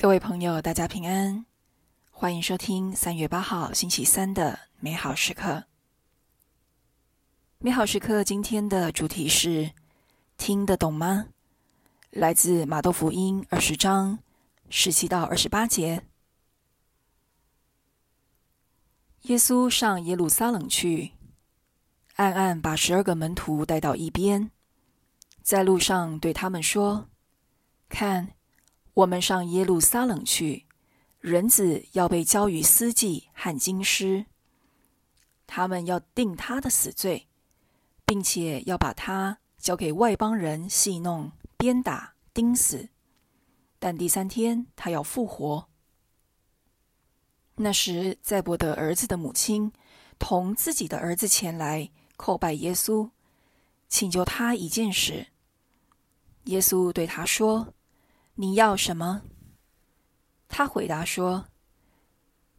各位朋友，大家平安，欢迎收听三月八号星期三的美好时刻。美好时刻今天的主题是听得懂吗？来自马窦福音二十章十七到二十八节。耶稣上耶路撒冷去，暗暗把十二个门徒带到一边，在路上对他们说：“看。”我们上耶路撒冷去，人子要被交于司祭和经师，他们要定他的死罪，并且要把他交给外邦人戏弄、鞭打、钉死。但第三天他要复活。那时，载伯德儿子的母亲同自己的儿子前来叩拜耶稣，请求他一件事。耶稣对他说。你要什么？他回答说：“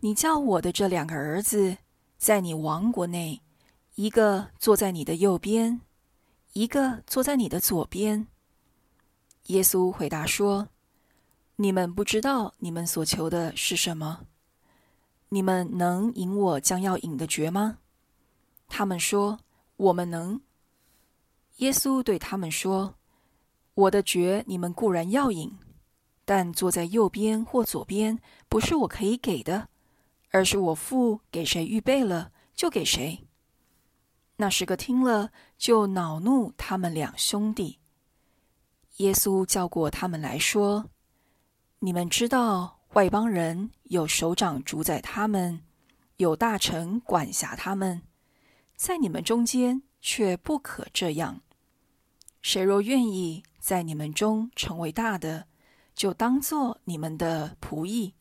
你叫我的这两个儿子，在你王国内，一个坐在你的右边，一个坐在你的左边。”耶稣回答说：“你们不知道你们所求的是什么？你们能饮我将要饮的爵吗？”他们说：“我们能。”耶稣对他们说：“我的爵你们固然要饮。”但坐在右边或左边，不是我可以给的，而是我父给谁预备了，就给谁。那十个听了，就恼怒他们两兄弟。耶稣叫过他们来说：“你们知道，外邦人有首长主宰他们，有大臣管辖他们，在你们中间却不可这样。谁若愿意在你们中成为大的，就当作你们的仆役；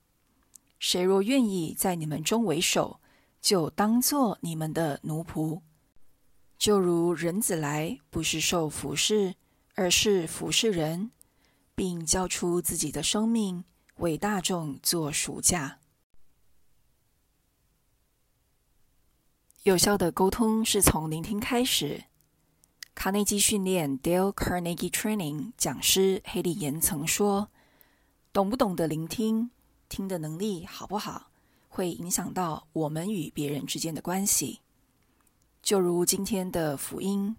谁若愿意在你们中为首，就当作你们的奴仆。就如人子来，不是受服侍，而是服侍人，并交出自己的生命，为大众做赎价。有效的沟通是从聆听开始。卡内基训练 （Dale Carnegie Training） 讲师黑利岩曾说。懂不懂得聆听，听的能力好不好，会影响到我们与别人之间的关系。就如今天的福音，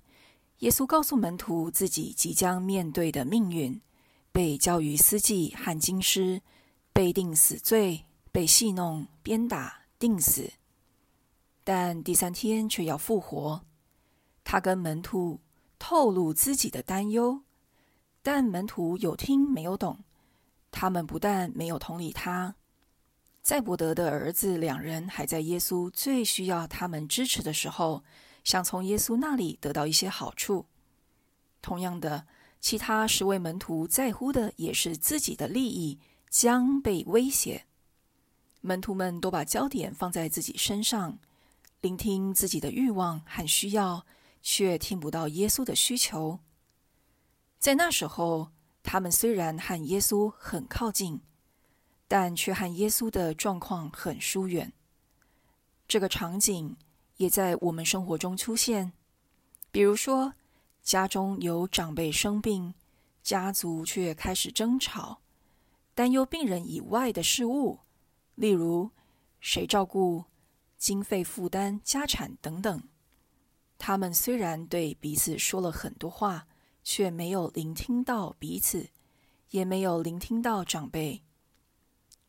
耶稣告诉门徒自己即将面对的命运：被交于司祭和经师，被定死罪，被戏弄、鞭打、定死。但第三天却要复活。他跟门徒透露自己的担忧，但门徒有听没有懂。他们不但没有同理他，载伯德的儿子两人还在耶稣最需要他们支持的时候，想从耶稣那里得到一些好处。同样的，其他十位门徒在乎的也是自己的利益将被威胁。门徒们都把焦点放在自己身上，聆听自己的欲望和需要，却听不到耶稣的需求。在那时候，他们虽然和耶稣很靠近，但却和耶稣的状况很疏远。这个场景也在我们生活中出现。比如说，家中有长辈生病，家族却开始争吵，担忧病人以外的事物，例如谁照顾、经费负担、家产等等。他们虽然对彼此说了很多话。却没有聆听到彼此，也没有聆听到长辈，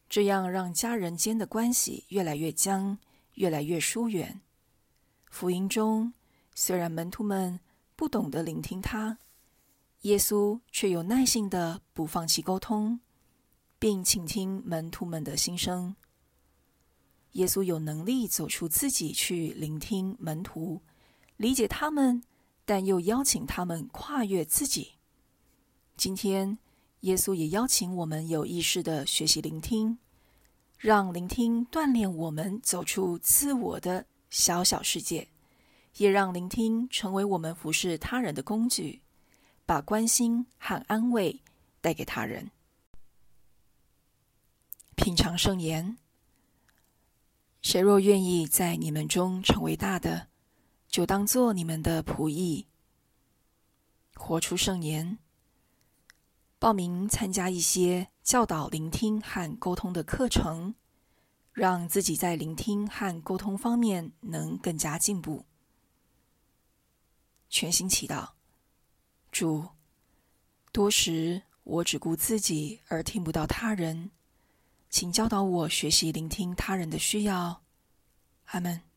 这样让家人间的关系越来越僵，越来越疏远。福音中，虽然门徒们不懂得聆听他，耶稣却有耐心的不放弃沟通，并倾听门徒们的心声。耶稣有能力走出自己去聆听门徒，理解他们。但又邀请他们跨越自己。今天，耶稣也邀请我们有意识的学习聆听，让聆听锻炼我们走出自我的小小世界，也让聆听成为我们服侍他人的工具，把关心和安慰带给他人。品尝圣言，谁若愿意在你们中成为大的，就当做你们的仆役，活出圣言。报名参加一些教导聆听和沟通的课程，让自己在聆听和沟通方面能更加进步。全心祈祷，主，多时我只顾自己而听不到他人，请教导我学习聆听他人的需要。阿门。